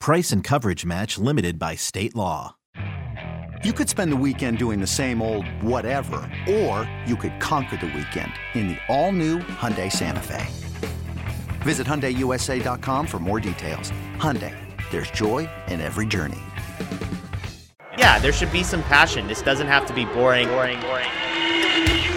Price and coverage match limited by state law. You could spend the weekend doing the same old whatever, or you could conquer the weekend in the all-new Hyundai Santa Fe. Visit HyundaiUSA.com for more details. Hyundai, there's joy in every journey. Yeah, there should be some passion. This doesn't have to be boring, boring, boring.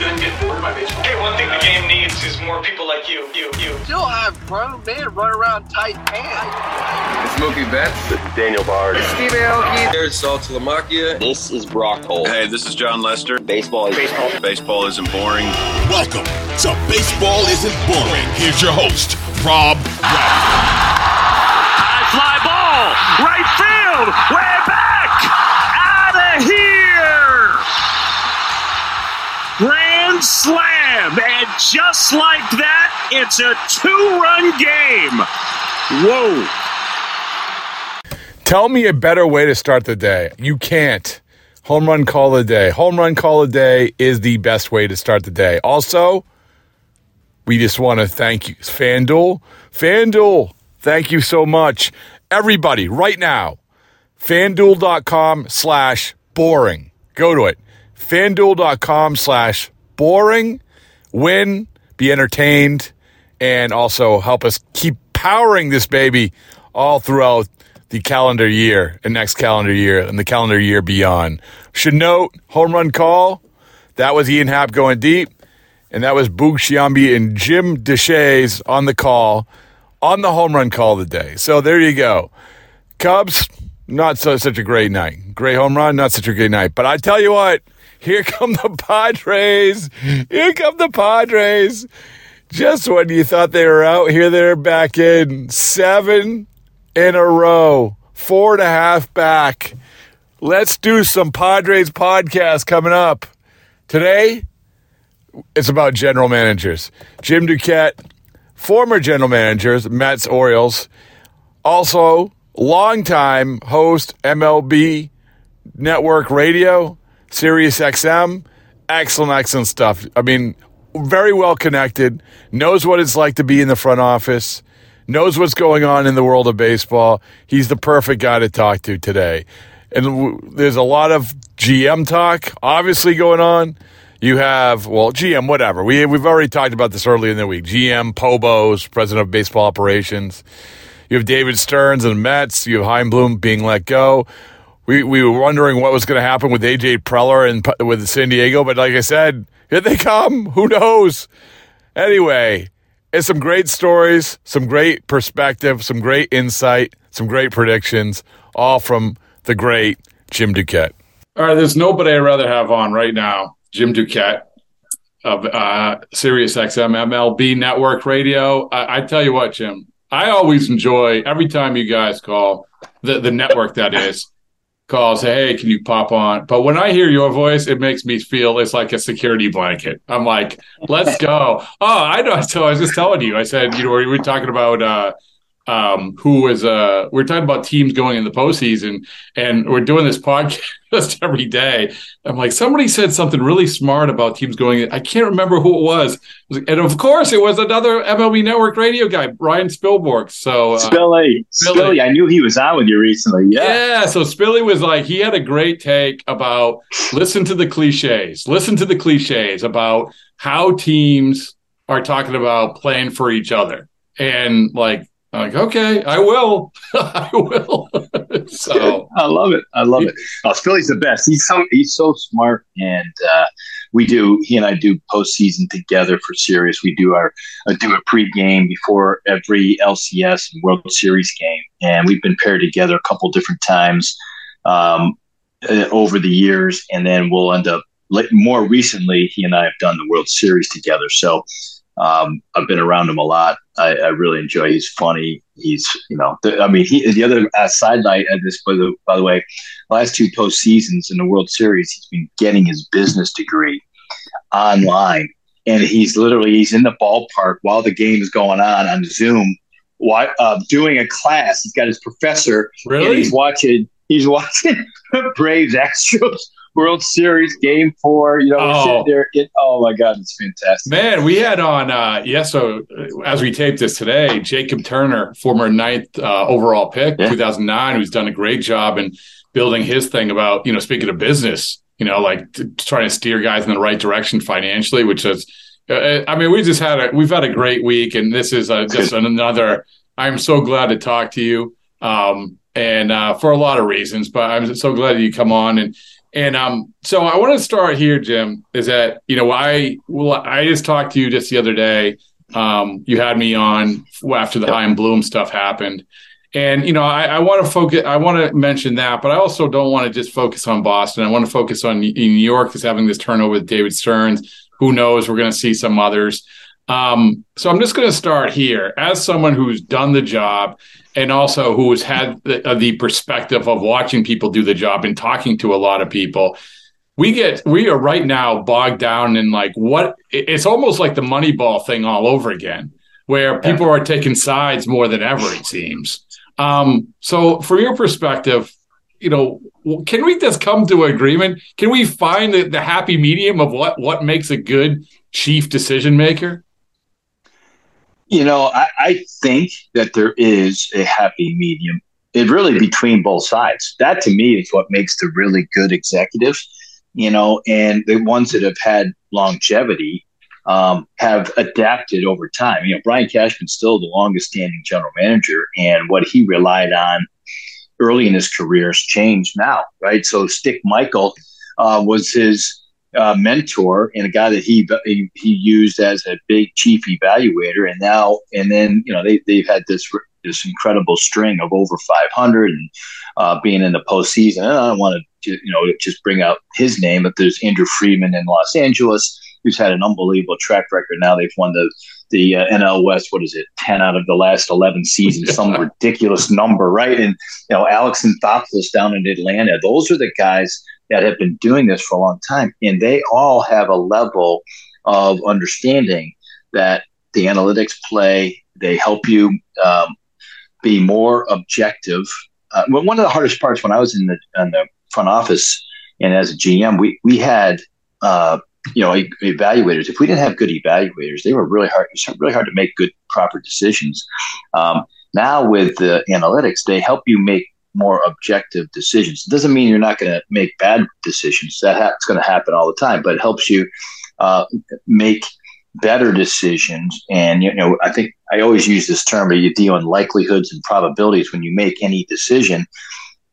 You guys get bored by baseball. Hey, one thing the game needs is more people like you, you, you. Still have grown men run around tight pants. It's Mookie Betts. It's Daniel Bard. It's Steve Aoki. There's Saltalamacchia. This is Brock Holt. Hey, this is Jon Lester. Baseball is baseball. Baseball isn't boring. Welcome to Baseball Isn't Boring. Here's your host, Rob High fly ball, right field, slam, and just like that, it's a two-run game. Whoa. Tell me a better way to start the day. You can't. Home run call of the day. Home run call of the day is the best way to start the day. Also, we just want to thank you, FanDuel. FanDuel, thank you so much. Everybody, right now, fanduel.com slash boring. Go to it. Fanduel.com slash boring. Win, be entertained, and also help us keep powering this baby all throughout the calendar year and next calendar year and the calendar year beyond. Should note, home run call, that was Ian Happ going deep, and that was Boog Sciambi and Jim Deshaies on the call, on the home run call of the day. So there you go. Cubs, not so, such a great night. Great home run, not such a great night. But I tell you what, here come the Padres. Here come the Padres. Just when you thought they were out, here they're back in. Seven in a row, four and a half back. Let's do some Padres podcast coming up. Today, it's about general managers. Jim Duquette, former general managers, Mets, Orioles, also longtime host MLB Network Radio, Sirius XM. Excellent, excellent stuff. I mean, very well connected, knows what it's like to be in the front office, knows what's going on in the world of baseball. He's the perfect guy to talk to today. And w- there's a lot of GM talk, obviously, going on. You have, well, GM, whatever. We, we've already talked about this earlier in the week. GM, Pobos, president of baseball operations. You have David Stearns and Mets. You have Chaim Bloom being let go. We, we were wondering what was going to happen with AJ Preller and with San Diego, but like I said, here they come. Who knows? Anyway, it's some great stories, some great perspective, some great insight, some great predictions, all from the great Jim Duquette. All right, there's nobody I'd rather have on right now. Jim Duquette of uh, Sirius XM MLB Network Radio. I, I tell you what, Jim, I always enjoy every time you guys call the the network that is calls. Hey, can you pop on? But when I hear your voice, it makes me feel it's like a security blanket. I'm like, let's go. Oh, I know. So I was just telling you. I said, you know, we were talking about. uh um, who was uh, we're talking about teams going in the postseason, and we're doing this podcast every day. I'm like, somebody said something really smart about teams going. In. I can't remember who it was, and of course, it was another MLB Network radio guy, Brian Spilborg. So uh, Spilly, Spilly, I knew he was on with you recently. Yeah, yeah. So Spilly was like, he had a great take about listen to the cliches, listen to the cliches about how teams are talking about playing for each other, and like I'm like, okay, I will. I will. so I love it. I love it. Oh, Spilly's the best. He's so he's so smart, and uh, we do. He and I do postseason together for Sirius. We do our uh, do a pregame before every LCS and World Series game, and we've been paired together a couple different times um, uh, over the years, and then we'll end up. More recently, he and I have done the World Series together. So um, I've been around him a lot. I, I, really enjoy. He's funny. He's you know. The, I mean, he the other uh, sidelight at this. By the by the way, last two post seasons in the World Series, he's been getting his business degree online, and he's literally he's in the ballpark while the game is going on on Zoom, why, uh, doing a class. He's got his professor, really? and he's watching. He's watching Braves Astros World Series Game Four. You know, oh. there. It, oh my God, it's fantastic. Man, we had on uh, yeah. So as we taped this today, Jacob Turner, former ninth uh, overall pick, yeah. 2009, who's done a great job in building his thing about you know speaking of business, you know, like t- trying to steer guys in the right direction financially, which is. Uh, I mean, we just had a we've had a great week, and this is a, just another. I'm so glad to talk to you, um, and uh, for a lot of reasons. But I'm so glad that you come on and and um, so I want to start here, Jim. Is that you know I well I just talked to you just the other day. Um, you had me on after the Chaim Bloom stuff happened, and you know I, I want to focus. I want to mention that, but I also don't want to just focus on Boston. I want to focus on New York is having this turnover with David Stearns. Who knows? We're going to see some others. Um, so I'm just going to start here as someone who's done the job and also who has had the, uh, the, perspective of watching people do the job and talking to a lot of people. We get we are right now bogged down in like what it's almost like the Moneyball thing all over again, where people are taking sides more than ever. It seems. Um, so, from your perspective, you know, can we just come to an agreement? Can we find the, the happy medium of what what makes a good chief decision maker? You know, I, I think that there is a happy medium. It really between both sides. That to me is what makes the really good executives, You know, and the ones that have had longevity um, have adapted over time. You know, Brian Cashman's still the longest standing general manager, and what he relied on early in his career has changed now, right? So Stick Michael uh, was his uh, mentor and a guy that he, he, he used as a big chief evaluator, and now and then you know they they've had this this incredible string of over 500 and uh, being in the postseason. And I don't want to you know just bring out his name, but there's Andrew Friedman in Los Angeles who's had an unbelievable track record. Now they've won the the uh, NL West. What is it? Ten out of the last eleven seasons, some ridiculous number, right? And you know Alex and Anthopoulos down in Atlanta. Those are the guys that have been doing this for a long time, and they all have a level of understanding that the analytics play. They help you um, be more objective. Uh, one of the hardest parts when I was in the in the front office and as a GM, we we had uh, you know evaluators. If we didn't have good evaluators, they were really hard. really hard to make good proper decisions. Um, now with the analytics, they help you make more objective decisions. It doesn't mean you're not going to make bad decisions. That's going to happen all the time, but it helps you uh, make better decisions. And you know, I think I always use this term, but you deal in likelihoods and probabilities when you make any decision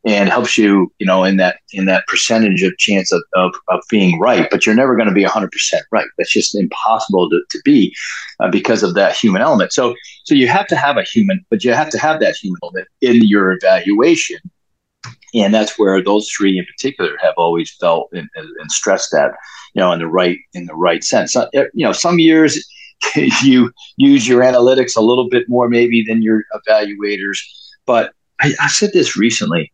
and helps you, you know, in that in that percentage of chance of, of, of being right. But you're never going to be 100% right. That's just impossible to, to be uh, because of that human element. So, so you have to have a human, but you have to have that human element in your evaluation. And that's where those three in particular have always felt and, and stressed that, you know, in the right in the right sense. Uh, you know, some years you use your analytics a little bit more maybe than your evaluators, but I, I said this recently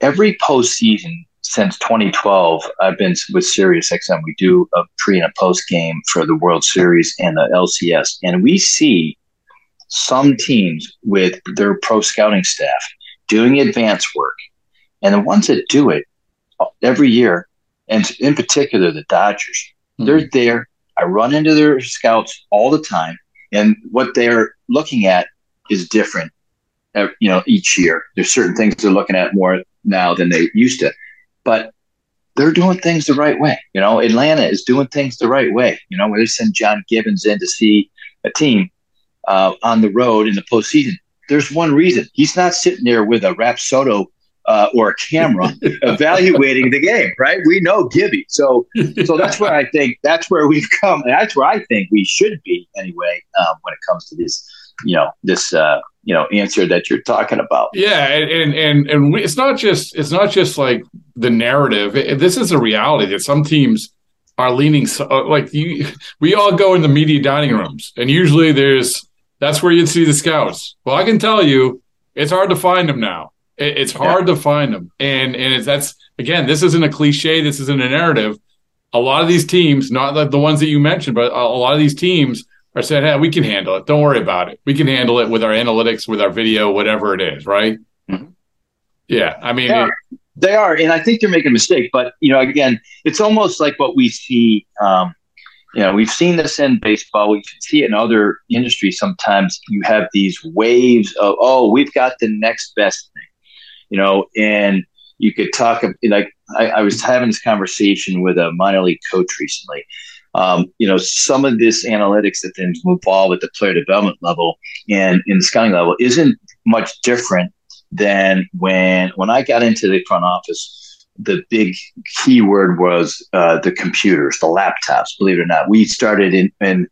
every postseason since 2012, I've been with SiriusXM. We do a pre and a post game for the World Series and the LCS, and we see some teams with their pro scouting staff doing advance work, and the ones that do it every year, and in particular the Dodgers, mm-hmm. they're there. I run into their scouts all the time, and what they're looking at is different. Uh, you know, each year there's certain things they're looking at more now than they used to. But they're doing things the right way. You know, Atlanta is doing things the right way. You know, when they send John Gibbons in to see a team uh, on the road in the postseason, there's one reason he's not sitting there with a Rapsodo uh, or a camera evaluating the game, right? We know Gibby, so so that's where I think that's where we've come, and that's where I think we should be anyway um, when it comes to this, you know, this uh, you know answer that you're talking about. Yeah, and and and we, it's not just it's not just like the narrative. It, this is a reality that some teams are leaning so, uh, like you. We all go in the media dining rooms, and usually there's that's where you'd see the scouts. Well, I can tell you, it's hard to find them now. It, it's hard yeah. to find them, and and it's, that's again, this isn't a cliche. This isn't a narrative. A lot of these teams, not the, the ones that you mentioned, but a lot of these teams are saying, "Hey, we can handle it. Don't worry about it. We can handle it with our analytics, with our video, whatever it is." Right? Mm-hmm. Yeah, I mean, they are. It, they are, and I think they're making a mistake. But you know, again, it's almost like what we see. Um, you know, we've seen this in baseball. We see it in other industries. Sometimes you have these waves of, oh, we've got the next best thing, you know, and you could talk. Like I, I was having this conversation with a minor league coach recently. Um, you know, some of this analytics that then involved at the player development level and in the scouting level isn't much different than when when I got into the front office the big keyword was uh, the computers, the laptops. Believe it or not, we started in, in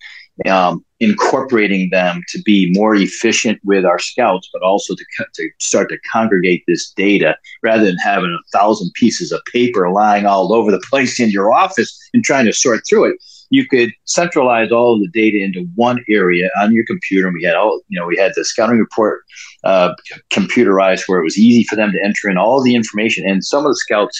um, incorporating them to be more efficient with our scouts, but also to, to start to congregate this data rather than having a thousand pieces of paper lying all over the place in your office and trying to sort through it. You could centralize all of the data into one area on your computer. And we had all, you know, we had the scouting report uh, computerized where it was easy for them to enter in all the information. And some of the scouts,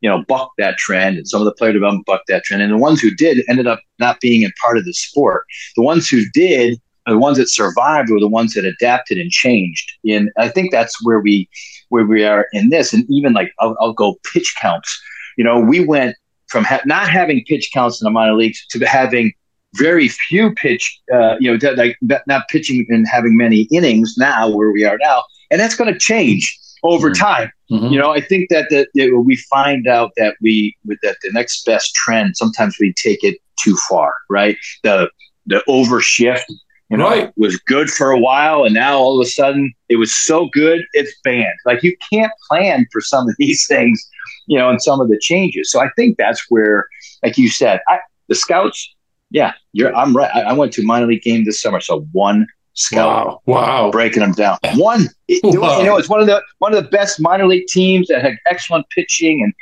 you know, bucked that trend, and some of the player development bucked that trend. And the ones who did ended up not being a part of the sport. The ones who did, the ones that survived, were the ones that adapted and changed. And I think that's where we where we are in this. And even like I'll, I'll go pitch counts. You know, we went from ha- not having pitch counts in the minor leagues to having very few pitch, uh, you know, like not pitching and having many innings now where we are now, and that's going to change over mm-hmm. time. Mm-hmm. You know, I think that the, we find out that we with that the next best trend sometimes we take it too far, right? The the overshift, you know, right. was good for a while, and now all of a sudden it was so good it's banned. Like you can't plan for some of these things, you know, and some of the changes. So I think that's where, like you said, I, the scouts yeah, you're. I'm right. I, I went to minor league game this summer, so one scout. Wow, wow, breaking them down. One, it, wow. you know, it's one of the one of the best minor league teams that had excellent pitching, and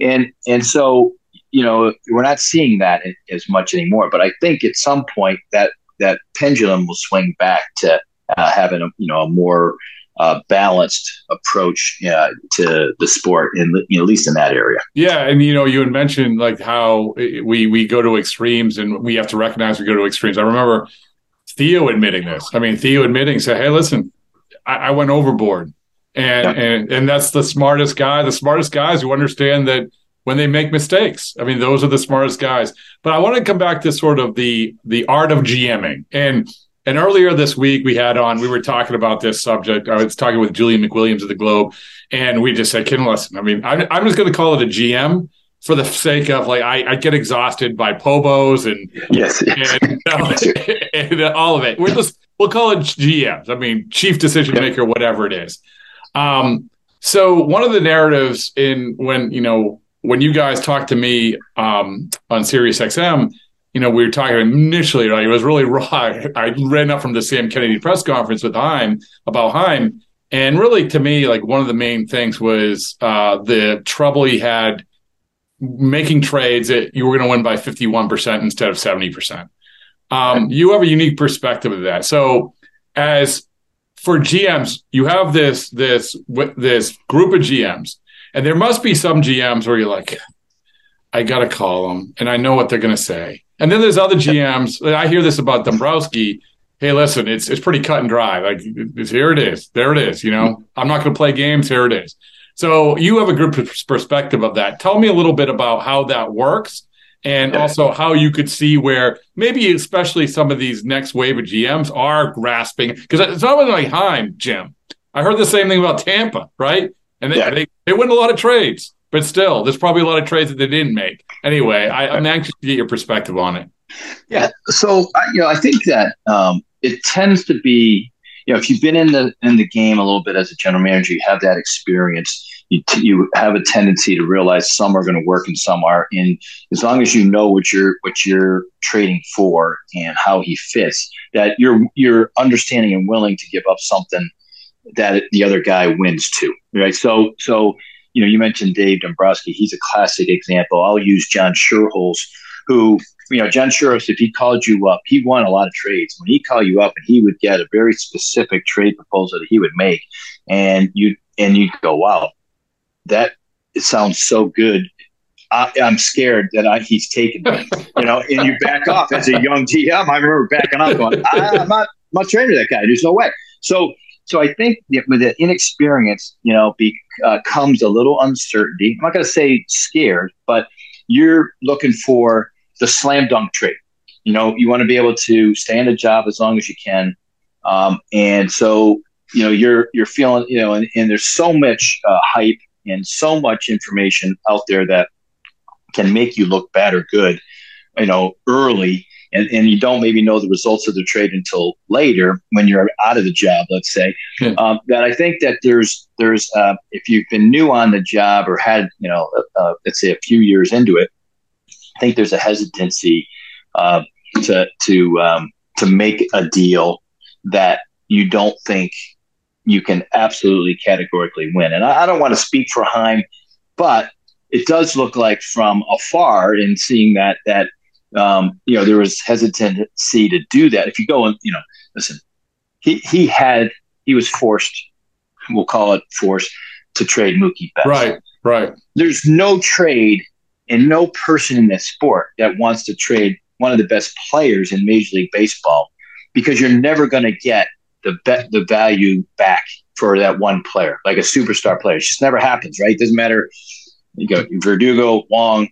and and so you know we're not seeing that as much anymore. But I think at some point that that pendulum will swing back to uh, having a you know a more uh, balanced approach uh, to the sport, in you know, at least in that area. Yeah, and you know, you had mentioned like how we we go to extremes, and we have to recognize we go to extremes. I remember Theo admitting this. I mean, Theo admitting, say, "Hey, listen, I, I went overboard," and yeah. and and that's the smartest guy. The smartest guys who understand that when they make mistakes. I mean, those are the smartest guys. But I want to come back to sort of the the art of GMing and and earlier this week, we had on, we were talking about this subject. I was talking with Julian McWilliams of the Globe, and we just said, Can listen, I mean, I'm, I'm just going to call it a GM for the sake of like, I, I get exhausted by Pobos and, yes, and, and, all of it. We're just, we'll call it GMs. I mean, chief decision maker, whatever it is. Um, so one of the narratives in when, you know, when you guys talked to me um, on Sirius XM, you know, we were talking initially, right? It was really raw. I ran up from the Sam Kennedy press conference with Chaim about Chaim. And really, to me, like one of the main things was uh, the trouble he had making trades that you were going to win by 51% instead of 70%. Um, you have a unique perspective of that. So, as for GMs, you have this this this group of GMs, and there must be some GMs where you're like, I got to call them, and I know what they're going to say, and then there's other GMs. I hear this about Dombrowski. Hey, listen, it's it's pretty cut and dry. Like here it is, there it is. You know, I'm not going to play games. Here it is. So you have a good perspective of that. Tell me a little bit about how that works, and also how you could see where maybe, especially some of these next wave of GMs are grasping because it's not like Chaim, Jim. I heard the same thing about Tampa, right? And they, yeah. they, they win a lot of trades. But still, there's probably a lot of trades that they didn't make. Anyway, I, am anxious to get your perspective on it. Yeah. So, you know, I think that um, it tends to be, you know, if you've been in the in the game a little bit as a general manager, you have that experience. You, t- you have a tendency to realize some are going to work and some are. And as long as you know what you're what you're trading for and how he fits, that you're you're understanding and willing to give up something that the other guy wins too, right? So so you know, you mentioned Dave Dombrowski. He's a classic example. I'll use John Schuerholz, who you know, John Schuerholz, if he called you up, he won a lot of trades. When he called you up, and he would get a very specific trade proposal that he would make, and you and you'd go, wow, that sounds so good. I, am scared that I, he's taken me, you know, and you back off as a young GM. I remember backing off going, ah, I, am not, I'm not trading that guy. There's no way. So, so I think with the inexperience, you know, be, uh, comes a little uncertainty. I'm not going to say scared, but you're looking for the slam dunk trade. You know, you want to be able to stay in a job as long as you can. Um, and so, you know, you're, you're feeling, you know, and, and there's so much uh, hype and so much information out there that can make you look bad or good, you know, early. And, and you don't maybe know the results of the trade until later when you're out of the job, let's say. Yeah. Um, that I think that there's there's uh, if you've been new on the job or had you know uh, uh let's say a few years into it, I think there's a hesitancy uh, to to um, to make a deal that you don't think you can absolutely categorically win. And I, I don't want to speak for Chaim, but it does look like from afar in seeing that that um, you know there was hesitancy to do that. If you go and you know, listen, he he had he was forced, we'll call it forced to trade Mookie Betts. Right, right. There's no trade and no person in this sport that wants to trade one of the best players in Major League Baseball because you're never going to get the bet the value back for that one player, like a superstar player. It just never happens, right? It doesn't matter. You go Verdugo, Wong,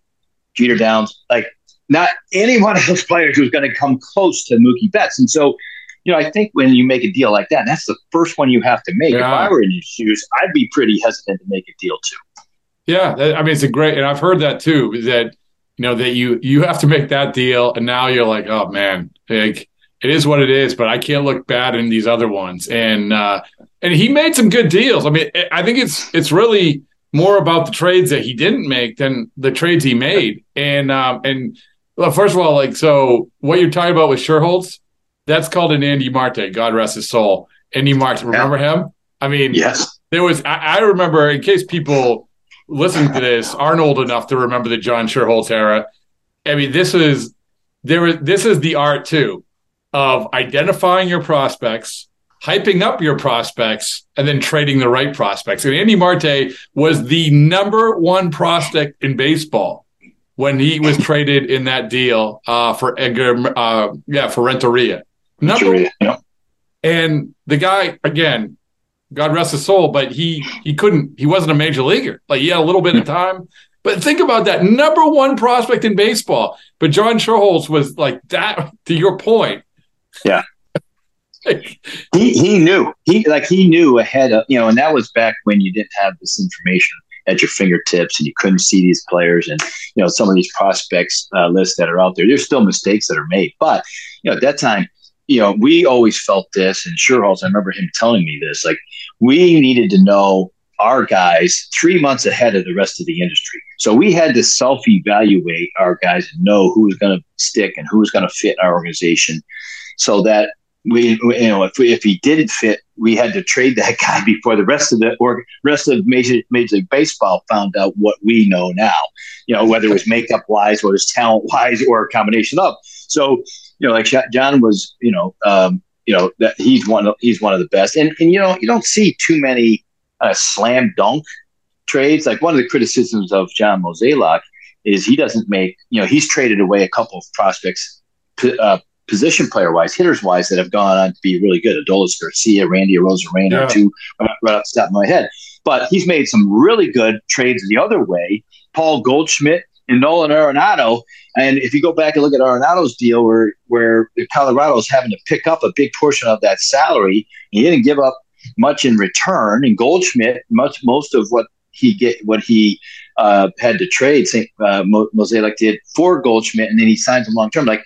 Jeter Downs, like not any one of those players who's going to come close to Mookie Betts. And so, you know, I think when you make a deal like that, that's the first one you have to make. Yeah. If I were in his shoes, I'd be pretty hesitant to make a deal too. Yeah, I mean, it's a great, and I've heard that too. That you know that you you have to make that deal, and now you're like, oh man, like it is what it is, but I can't look bad in these other ones. And uh, and he made some good deals. I mean, I think it's it's really more about the trades that he didn't make than the trades he made. And um, and well, first of all, like so, what you're talking about with Schuerholz, that's called an Andy Marte. God rest his soul. Andy Marte, remember yeah. him? I mean, yes. There was. I, I remember. In case people listening to this aren't old enough to remember the John Schuerholz era. I mean, this is there. This is the art too of identifying your prospects, hyping up your prospects, and then trading the right prospects. And Andy Marte was the number one prospect in baseball when he was traded in that deal uh, for Edgar, uh, yeah, for Renteria. Number, yeah. And the guy, again, God rest his soul, but he he couldn't. He wasn't a major leaguer. Like he had a little bit of time. But think about that number one prospect in baseball. But John Schuerholz was like that. To your point, yeah. he he knew he like he knew ahead of you know, and that was back when you didn't have this information at your fingertips and you couldn't see these players and you know some of these prospects uh, lists that are out there. There's still mistakes that are made, but you know at that time, you know we always felt this, and Schuerholz. I remember him telling me this. Like we needed to know our guys three months ahead of the rest of the industry. So we had to self evaluate our guys and know who was going to stick and who was going to fit our organization so that we, you know, if we, if he didn't fit, we had to trade that guy before the rest of the or rest of Major Major League Baseball found out what we know now. You know, whether it was makeup wise, whether it's talent wise, or a combination of. So, you know, like John was, you know, um, you know that he's one of, he's one of the best, and and you know you don't see too many uh, slam dunk trades. Like one of the criticisms of John Mozeliak is he doesn't make, you know, he's traded away a couple of prospects, uh, position player wise, hitters wise, that have gone on to be really good. Adolis Garcia, Randy Arozarena, yeah. two right, right off the top of my head. But he's made some really good trades the other way. Paul Goldschmidt and Nolan Arenado. And if you go back and look at Arenado's deal, where where Colorado's having to pick up a big portion of that salary, he didn't give up much in return. And Goldschmidt, much most of what he get what he uh, had to trade, St. Uh, Mosaic did for Goldschmidt, and then he signs him long term. Like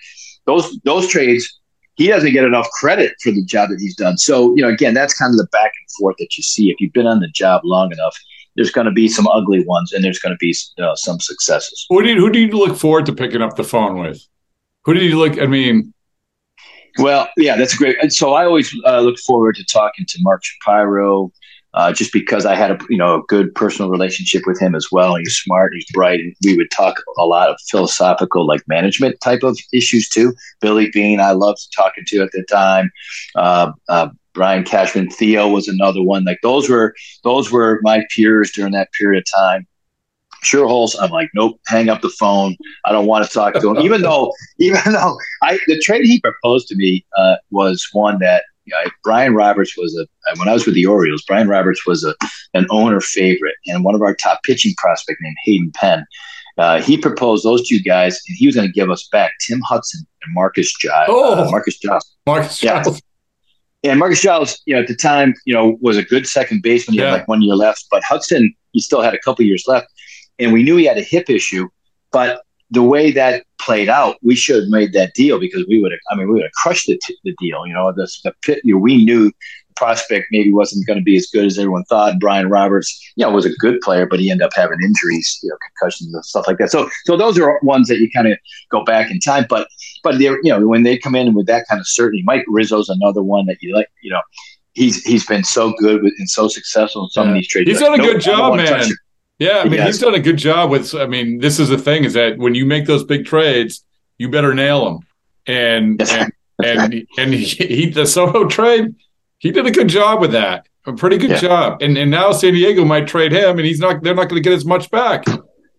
those those trades, he doesn't get enough credit for the job that he's done. So, you know, again, that's kind of the back and forth that you see. If you've been on the job long enough, there's going to be some ugly ones and there's going to be uh, some successes. Who do you, who do you look forward to picking up the phone with? Who did you look? I mean, well, yeah, that's great. And so I always uh, look forward to talking to Mark Shapiro, uh, just because I had a you know a good personal relationship with him as well. He's smart, he's bright, and we would talk a lot of philosophical like management type of issues too. Billy Beane, I loved talking to at the time. Uh, uh, Brian Cashman, Theo was another one. Like those were those were my peers during that period of time. Schuerholz, I'm like, nope, hang up the phone. I don't want to talk to him. even though, even though I the trade he proposed to me uh, was one that know, Brian Roberts was a when I was with the Orioles. Brian Roberts was a an owner favorite and one of our top pitching prospect named Hayden Penn. Uh, he proposed those two guys, and he was going to give us back Tim Hudson and Marcus Giles. Oh, uh, Marcus Giles. Marcus Giles. Yeah. And Marcus Giles, you know, at the time, you know, was a good second baseman. He yeah. had like one year left, but Hudson, he still had a couple years left, and we knew he had a hip issue. But the way that played out, we should have made that deal because we would have. I mean, we would have crushed the, t- the deal. You know, the, the pit. You know, we knew the prospect maybe wasn't going to be as good as everyone thought. Brian Roberts, you know, was a good player, but he ended up having injuries, you know, concussions and stuff like that. So, so those are ones that you kind of go back in time. But, but they, you know, when they come in with that kind of certainty, Mike Rizzo's another one that you like. You know, he's he's been so good with, and so successful in some yeah. of these trades. He's done a good job, man. Yeah, I mean, he's done a good job with. I mean, this is the thing: is that when you make those big trades, you better nail them. And and and, and he, he, the Soto trade, he did a good job with that. A pretty good yeah. job. And and now San Diego might trade him, and he's not. They're not going to get as much back.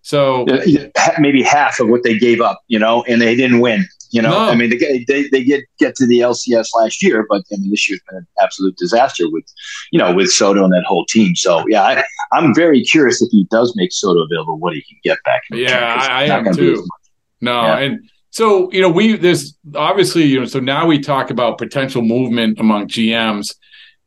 So maybe half of what they gave up, you know, and they didn't win. You know, no. I mean, they, they they get get to the LCS last year, but I mean, this year's been an absolute disaster with, you know, with Soto and that whole team. So yeah, I, I'm very curious if he does make Soto available, what he can get back. yeah, I, I am too. No, yeah. and so you know, we there's obviously you know, so now we talk about potential movement among GMs,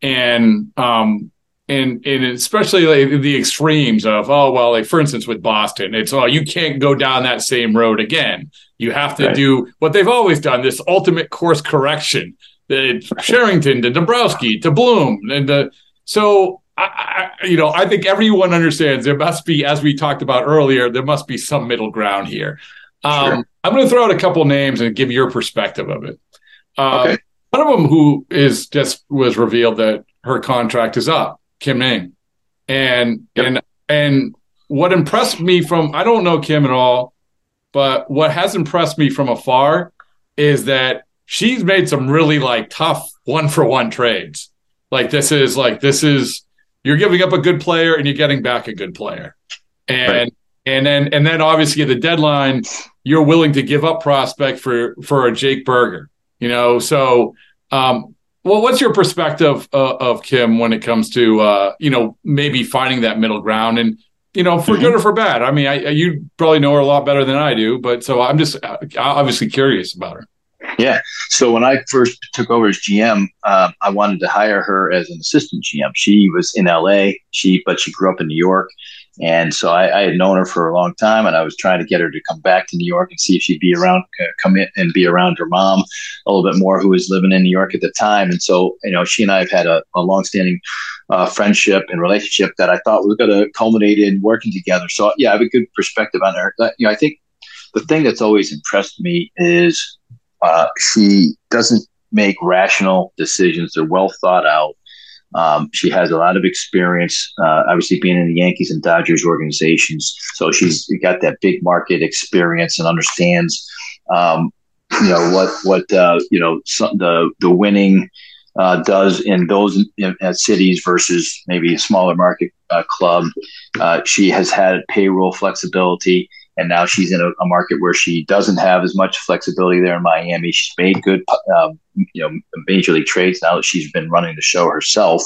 and um, and and especially like the extremes of oh well like for instance with Boston it's oh you can't go down that same road again you have to right. do what they've always done this ultimate course correction the Cherington to Dombrowski to Bloom and the, so I, I, you know I think everyone understands there must be as we talked about earlier there must be some middle ground here um, sure. I'm going to throw out a couple names and give your perspective of it uh, okay. one of them who is just was revealed that her contract is up Kim Ng. And yep. and and what impressed me from I don't know Kim at all, but what has impressed me from afar is that she's made some really like tough one for one trades. Like this is like this is you're giving up a good player and you're getting back a good player. And right. and then and then obviously the deadline, you're willing to give up prospect for for a Jake Burger. You know, so um, well, what's your perspective uh, of Kim when it comes to uh, you know maybe finding that middle ground and you know for mm-hmm. good or for bad? I mean, I, you probably know her a lot better than I do, but so I'm just uh, obviously curious about her. Yeah. So when I first took over as GM, uh, I wanted to hire her as an assistant GM. She was in LA, she but she grew up in New York, and so I, I, had known her for a long time, and I was trying to get her to come back to New York and see if she'd be around, uh, come in and be around her mom a little bit more, who was living in New York at the time. And so, you know, she and I have had a, a longstanding uh, friendship and relationship that I thought was going to culminate in working together. So, yeah, I have a good perspective on her. But, you know, I think the thing that's always impressed me is uh, she doesn't make rational decisions; they're well thought out um, she has a lot of experience, uh, obviously being in the Yankees and Dodgers organizations. So she's got that big market experience and understands, um, you know, what what uh, you know some, the the winning uh, does in those in, in cities versus maybe a smaller market uh, club. Uh, she has had payroll flexibility and now she's in a, a, market where she doesn't have as much flexibility there in Miami. She's made good, um, you know, major league trades now that she's been running the show herself.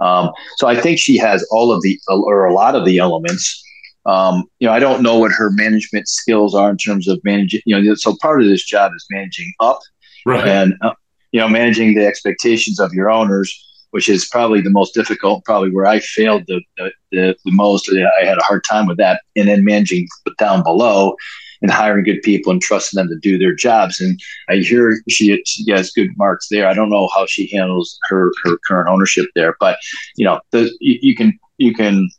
Um, so I think she has all of the or a lot of the elements. Um, you know, I don't know what her management skills are in terms of managing. You know, so part of this job is managing up, right. and uh, you know, managing the expectations of your owners which is probably the most difficult, probably where I failed the, the, the, the most. I had a hard time with that. And then managing down below and hiring good people and trusting them to do their jobs. And I hear she, she has good marks there. I don't know how she handles her her current ownership there, but you know, the, you, you can you can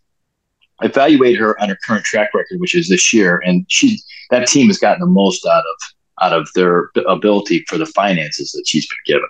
evaluate her on her current track record, which is this year, and she that team has gotten the most out of out of their ability for the finances that she's been given.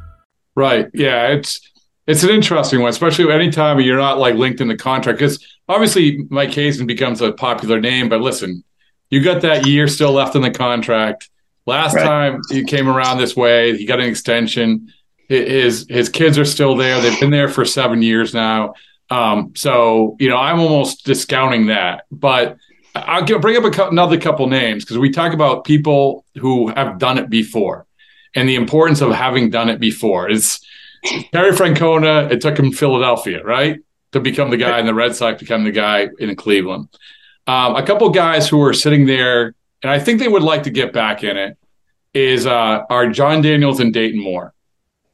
Right. Yeah. It's it's an interesting one, especially anytime you're not like linked in the contract. Because obviously Mike Hazen becomes a popular name, but listen, you got that year still left in the contract. Last right. time he came around this way, he got an extension. His his kids are still there. They've been there for seven years now. Um, so you know, I'm almost discounting that. But I'll bring up a, another couple names because we talk about people who have done it before and the importance of having done it before. It's Terry Francona. It took him Philadelphia, right, to become the guy, in the Red Sox become the guy in Cleveland. Um, a couple guys who are sitting there, and I think they would like to get back in it. Is uh, are Jon Daniels and Dayton Moore,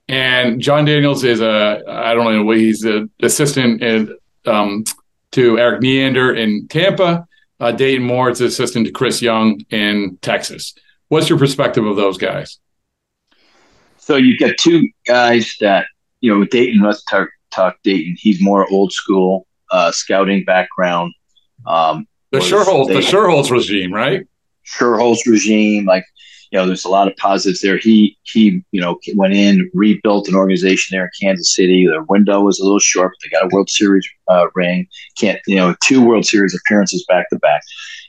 and Jon Daniels is a I don't know what he's an assistant in, um, to Erik Neander in Tampa. Uh, Dayton Moore is assistant to Chris Young in Texas. What's your perspective of those guys? So you get two guys that you know Dayton. Let's talk talk Dayton. He's more old school uh, scouting background. Um, the Schuerholz, the Schuerholz regime, right? Schuerholz regime, like you know, there's a lot of positives there. He he, you know, went in, rebuilt an organization there in Kansas City. Their window was a little short, but they got a World Series uh, ring. Can't you know, two World Series appearances back to back,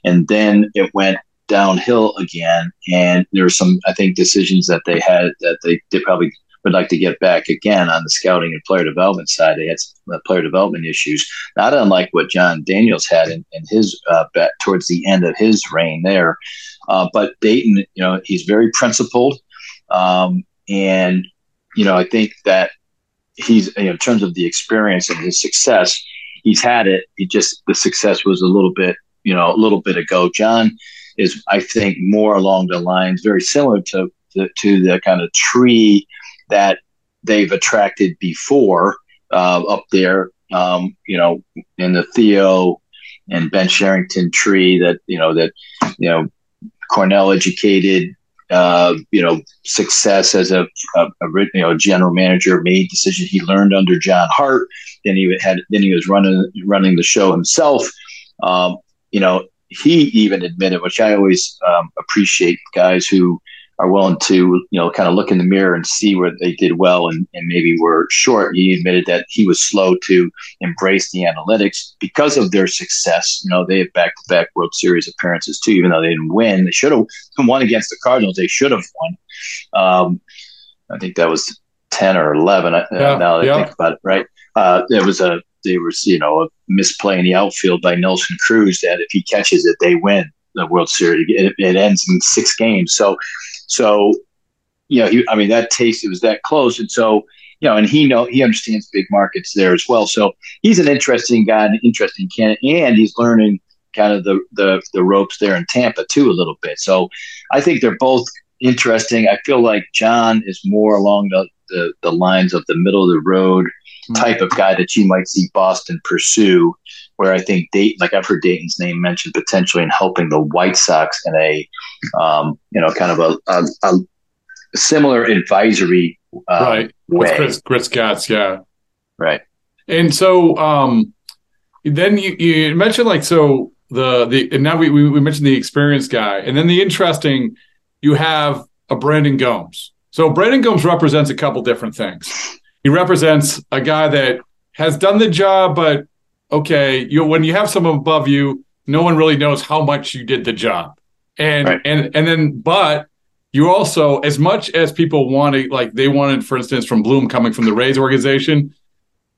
and then it went downhill again. And there were some, I think, decisions that they had that they, probably would like to get back again on the scouting and player development side. They had some uh, player development issues, not unlike what Jon Daniels had in, in his uh, bet towards the end of his reign there. Uh, but Dayton, you know, he's very principled. Um, and, you know, I think that he's, you know, in terms of the experience and his success, he's had it. He just, the success was a little bit, you know, a little bit ago. Jon, is, I think, more along the lines very similar to the, to the kind of tree that they've attracted before uh, up there. Um, you know, in the Theo and Ben Cherington tree that you know that you know Cornell educated uh, you know, success as a, a, a, you know general manager, made decisions he learned under John Hart. Then he had then he was running running the show himself. Um, you know, he even admitted, which I always um, appreciate guys who are willing to, you know, kind of look in the mirror and see where they did well and, and maybe were short. He admitted that he was slow to embrace the analytics because of their success. You know, they had back to back World Series appearances too, even though they didn't win. They should have won against the Cardinals. They should have won. Um, I think that was 10 or 11 uh, yeah, now that yeah. I think about it, right? Uh, there was a there was you know a misplay in the outfield by Nelson Cruz that if he catches it, they win the World Series. It, it ends in six games. So, so you know, he, I mean, that taste it was that close, and so you know, and he know he understands big markets there as well. So he's an interesting guy, an interesting candidate, and he's learning kind of the the the ropes there in Tampa too a little bit. So I think they're both interesting. I feel like Jon is more along the the, the lines of the middle of the road type of guy that you might see Boston pursue. Where I think Dayton, like I've heard Dayton's name mentioned potentially in helping the White Sox in a, um, you know, kind of a, a, a similar advisory uh, right way. Chris, Chris Getz, yeah, right. And so um, then you, you mentioned like so the the and now we, we we mentioned the experienced guy, and then the interesting you have a Brandon Gomes. So Brandon Gomes represents a couple different things he represents a guy that has done the job, but okay, you when you have someone above you, no one really knows how much you did the job. And right. and and then but you also, as much as people wanted, like they wanted, for instance, from Bloom coming from the Rays organization,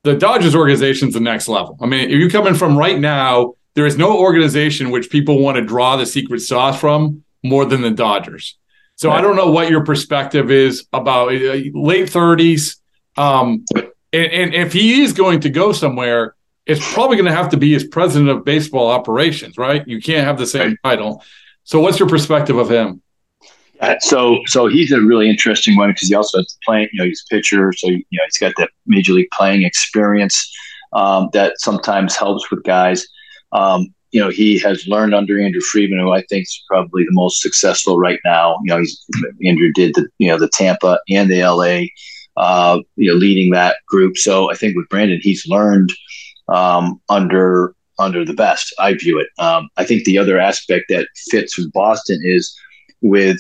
the Dodgers organization is the next level. I mean, if you come in from right now, there is no organization which people want to draw the secret sauce from more than the Dodgers. So I don't know what your perspective is about uh, late 30s. Um, and, and if he is going to go somewhere, it's probably going to have to be as president of baseball operations, right? You can't have the same title. So, what's your perspective of him? Uh, so, so he's a really interesting one because he also has playing. You know, he's a pitcher, so you know he's got that major league playing experience um, that sometimes helps with guys. Um, you know, he has learned under Andrew Friedman, who I think is probably the most successful right now. You know, he's Andrew did the you know the Tampa and the LA, uh, you know, leading that group. So I think with Brandon, he's learned um, under under the best. I view it. Um, I think the other aspect that fits with Boston is with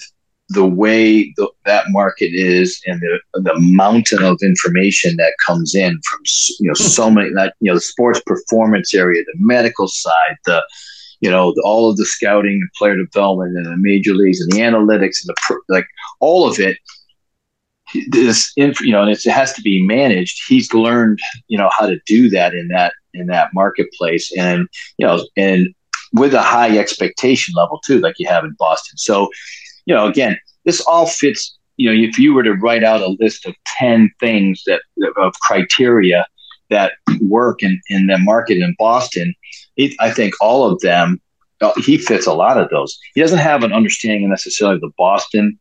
the way the, that market is and the the mountain of information that comes in from you know so many you know the sports performance area, the medical side, the you know the, all of the scouting and player development and the major leagues and the analytics and the like all of it this you know and it has to be managed. He's learned you know how to do that in that in that marketplace and you know and with a high expectation level too like you have in boston. So you know again this all fits you know if you were to write out a list of 10 things that of criteria that work in, in the market in boston it, i think all of them he fits a lot of those. He doesn't have an understanding necessarily of the boston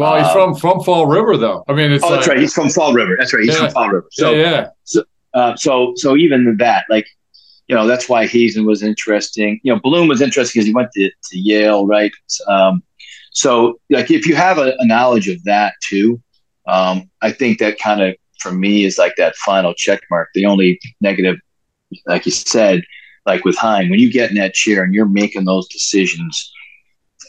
well, he's um, from from Fall River, though. I mean, it's oh, that's right. He's from Fall River. That's right. He's yeah. from Fall River. So, yeah, yeah. So, uh, so, so even that, like, you know, that's why Hazen was interesting. You know, Bloom was interesting because he went to, to Yale, right? Um, so, like, if you have a, a knowledge of that too, um, I think that kind of, for me, is like that final check mark. The only negative, like you said, like with Chaim, when you get in that chair and you're making those decisions,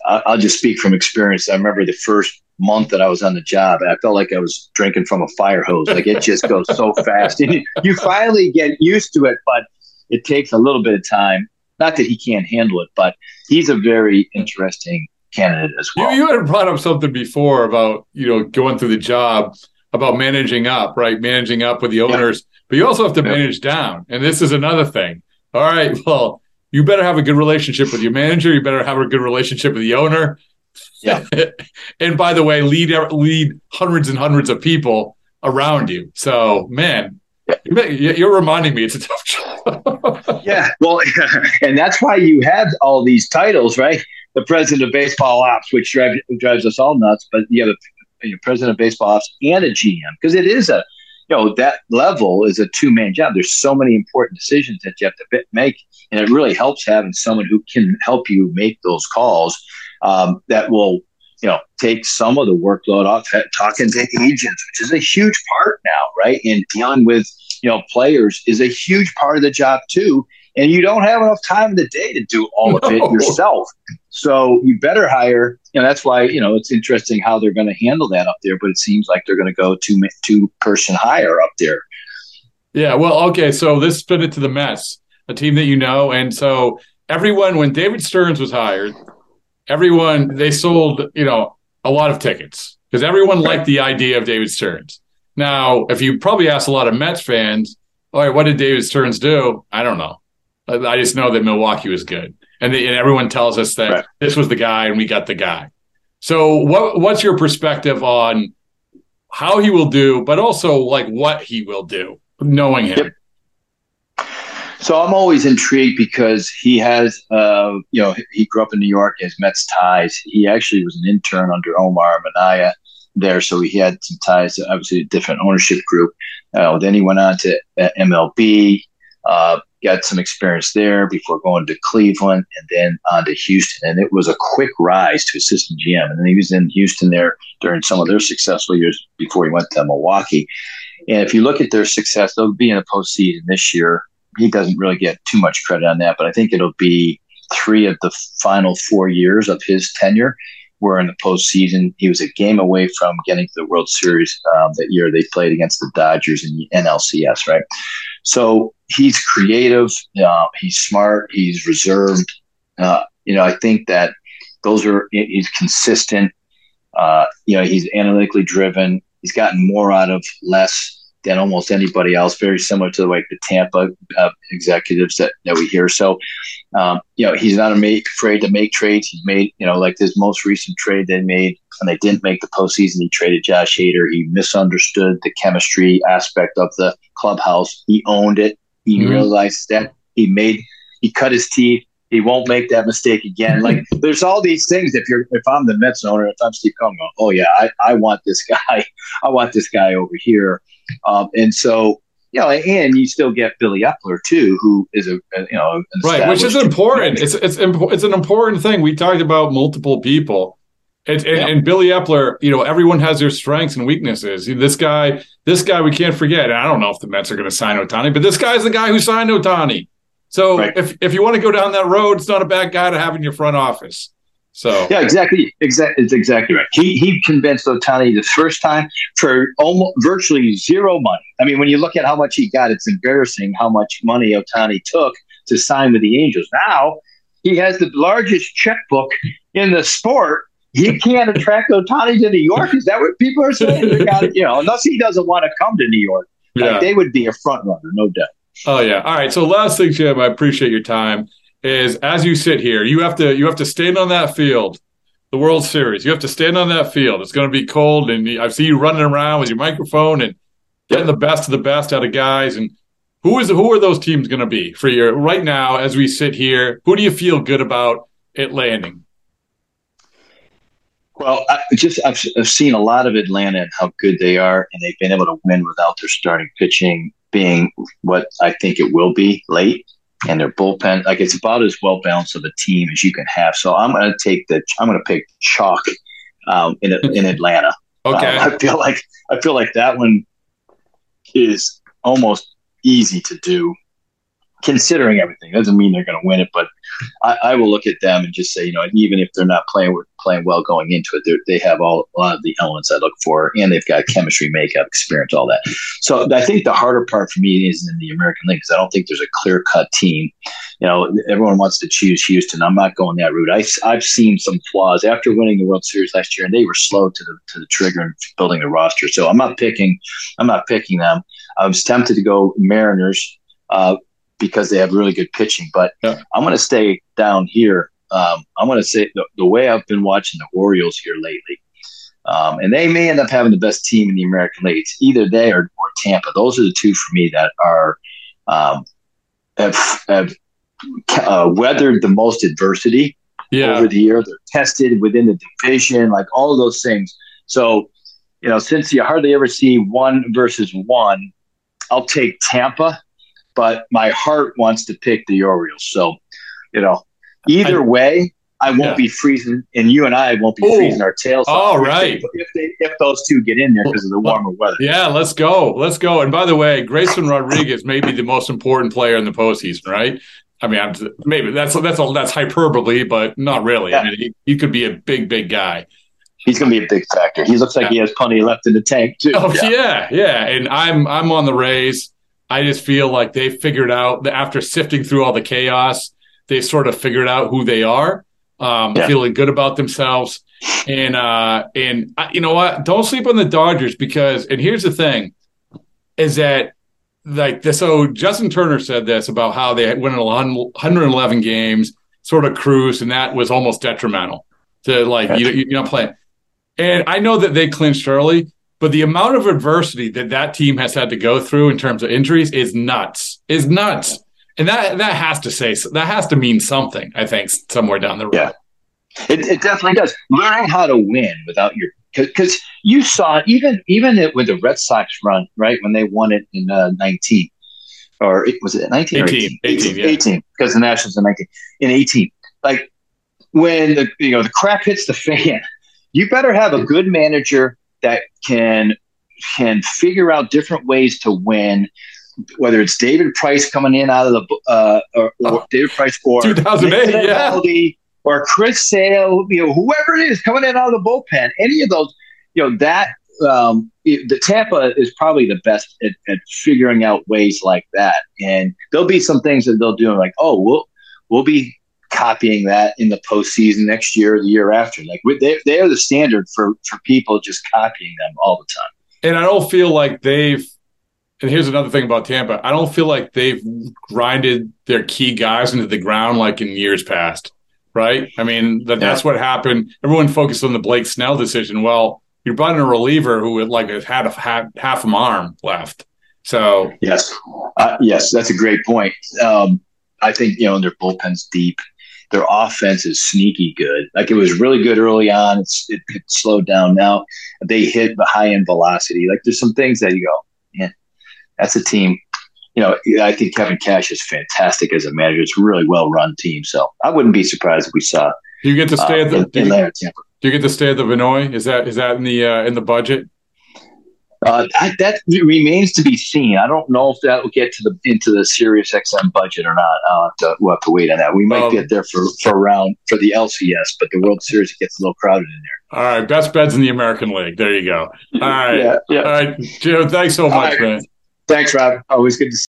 I'll just speak from experience. I remember the first month that I was on the job, I felt like I was drinking from a fire hose. Like it just goes so fast. And you finally get used to it, but it takes a little bit of time. Not that he can't handle it, but he's a very interesting candidate as well. You, you had brought up something before about, you know, going through the job about managing up, right? Managing up with the owners, but you also have to manage down. And this is another thing. All right, well, you better have a good relationship with your manager. You better have a good relationship with the owner. Yeah. and by the way, lead lead hundreds and hundreds of people around you. So, man, you're reminding me it's a tough job. yeah. Well, and that's why you have all these titles, right? The president of baseball ops, which drives, drives us all nuts, but you have a president of baseball ops and a GM because it is a, you know, that level is a two man job. There's so many important decisions that you have to make, and it really helps having someone who can help you make those calls um, that will you know take some of the workload off talking to agents which is a huge part now right? And dealing with you know players is a huge part of the job too. And you don't have enough time in the day to do all of it yourself. So you better hire you know that's why you know it's interesting how they're going to handle that up there but it seems like they're going to go two two person hire up there. Yeah well okay so this spin it to the mets a team that you know and so everyone when david stearns was hired everyone they sold you know a lot of tickets because everyone liked the idea of David Stearns. Now, if you probably ask a lot of Mets fans, all right, what did David Stearns do? I don't know. I just know that Milwaukee was good, and, and everyone tells us that right. this was the guy, and we got the guy. So, what what's your perspective on how he will do, but also like what he will do, knowing him? Yep. So I'm always intrigued because he has, uh, you know, he grew up in New York, he has Mets ties. He actually was an intern under Omar Minaya there, so he had some ties to obviously a different ownership group. Uh, then he went on to uh, MLB, uh, got some experience there before going to Cleveland and then on to Houston. And it was a quick rise to assistant GM. And then he was in Houston there during some of their successful years before he went to Milwaukee. And if you look at their success, they'll be in the postseason this year he doesn't really get too much credit on that, but I think it'll be three of the final four years of his tenure were in the postseason. He was a game away from getting to the World Series um, that year. They played against the Dodgers in the NLCS, right? So he's creative. Uh, he's smart. He's reserved. Uh, you know, I think that those are he's consistent. Uh, you know, he's analytically driven. He's gotten more out of less than almost anybody else. Very similar to like the Tampa uh, executives that, that we hear. So, um, you know, he's not afraid to make trades. He's made, you know, like this most recent trade they made and they didn't make the postseason. He traded Josh Hader. He misunderstood the chemistry aspect of the clubhouse. He owned it. He mm-hmm. realized that he made he cut his teeth. He won't make that mistake again. Like there's all these things. If you're if I'm the Mets owner, if I'm Steve Cohen, oh yeah, I, I want this guy. I want this guy over here. Um, and so you know, and you still get Billy Eppler too, who is a you know right, which is important. It's it's it's an important thing. We talked about multiple people, and, and, yeah. and, Billy Eppler. You know, everyone has their strengths and weaknesses. This guy, this guy, we can't forget. I don't know if the Mets are going to sign Ohtani, but this guy's the guy who signed Ohtani. So right. if if you want to go down that road, it's not a bad guy to have in your front office. So yeah, exactly, exactly, it's exactly right. He he convinced Ohtani the first time for almost virtually zero money. I mean, when you look at how much he got, it's embarrassing how much money Ohtani took to sign with the Angels. Now he has the largest checkbook in the sport. He can't attract Ohtani to New York. Is that what people are saying? Got, you know, unless he doesn't want to come to New York, yeah. like, they would be a front runner, no doubt. Oh yeah. All right. So last thing, Jim, I appreciate your time is as you sit here, you have to you have to stand on that field, the World Series. You have to stand on that field. It's going to be cold, and I see you running around with your microphone and getting the best of the best out of guys. And who is who are those teams going to be for you right now as we sit here? Who do you feel good about it landing? Well, I just I've, I've seen a lot of Atlanta and how good they are, and they've been able to win without their starting pitching being what I think it will be late and their bullpen. Like it's about as well balanced of a team as you can have. So I'm going to take the. I'm going to pick chalk um, in in Atlanta. Okay. Um, I feel like I feel like that one is almost easy to do considering everything. Doesn't mean they're going to win it, but I, I, will look at them and just say, you know, even if they're not playing playing well going into it, they have all a lot of the elements I look for, and they've got chemistry, makeup, experience, all that. So I think the harder part for me is in the American League because I don't think there's a clear cut team. You know, everyone wants to choose Houston. I'm not going that route. I, I've seen some flaws after winning the World Series last year, and they were slow to the to the trigger and building the roster. So I'm not picking. I'm not picking them. I was tempted to go Mariners. Uh, because they have really good pitching. But yeah. I'm going to stay down here. Um, I'm going to say the, the, way I've been watching the Orioles here lately, um, and they may end up having the best team in the American League. It's either they or, or Tampa. Those are the two for me that are um, have, have uh, weathered the most adversity yeah. over the year. They're tested within the division, like all of those things. So, you know, since you hardly ever see one versus one, I'll take Tampa but my heart wants to pick the Orioles. So, you know, either I, way, I won't yeah. be freezing, and you and I won't be Ooh. freezing our tails. All right, if, if, they, if those two get in there because of the warmer weather. Yeah, let's go, let's go. And by the way, Grayson Rodriguez may be the most important player in the postseason, right? I mean, I'm, maybe that's that's all that's hyperbole, but not really. Yeah. I mean, he, he could be a big, big guy. He's going to be a big factor. He looks like yeah. he has plenty left in the tank too. Oh yeah. yeah, yeah. And I'm I'm on the Rays. I just feel like they figured out that after sifting through all the chaos, they sort of figured out who they are, um, yeah. feeling good about themselves. And uh, and uh, you know what? Don't sleep on the Dodgers because and here's the thing, is that like this. So Justin Turner said this about how they went 111 games, sort of cruise, and that was almost detrimental to like you you're not playing. And I know that they clinched early, but the amount of adversity that that team has had to go through in terms of injuries is nuts. Is nuts. And that that has to say that has to mean something. I think somewhere down the road. Yeah, it, it definitely does. Learning how to win without your because you saw even even it with the Red Sox run right when they won it in uh, nineteen or it, was it 19 18, 18? 18, 18, 18 because the Nationals in 19 in 18 like when the you know the crap hits the fan you better have a good manager that can can figure out different ways to win. Whether it's David Price coming in out of the uh, or, or oh, David Price or 2008, yeah. or Chris Sale, you know, whoever it is coming in out of the bullpen, any of those, you know, that um, the Tampa is probably the best at, at, figuring out ways like that. And there'll be some things that they'll do like, oh, we'll we'll be copying that in the postseason next year or the year after. Like they, they are the standard for, for people just copying them all the time. And I don't feel like they've and here's another thing about Tampa. I don't feel like they've grinded their key guys into the ground like in years past, right? I mean, that, that's what happened. Everyone focused on the Blake Snell decision. Well, you're brought in a reliever who had like had a half, half an arm left. So yes, uh, yes, that's a great point. Um, I think you know their bullpen's deep. Their offense is sneaky good. Like it was really good early on. It's it, it slowed down now. They hit the high end velocity. Like there's some things that you go, yeah, that's a team. You know, I think Kevin Cash is fantastic as a manager. It's a really well run team. So I wouldn't be surprised if we saw. Do you get to stay uh, at the? in, do, you, do you get to stay at the Vinoy? Is that is that in the uh, in the budget? Uh, I, that remains to be seen. I don't know if that will get to the into the Sirius XM budget or not. I'll to, we'll have to wait on that. We might Um, get there for for round for the LCS, but the World Series gets a little crowded in there. All right, best bets in the American League. There you go. All right, Yeah, yeah. all right, Joe. Thanks so much, right. man. Thanks, Rob. Always good to see.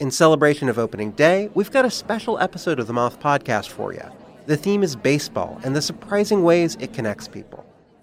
In celebration of opening day, we've got a special episode of the Moth Podcast for you. The theme is baseball and the surprising ways it connects people.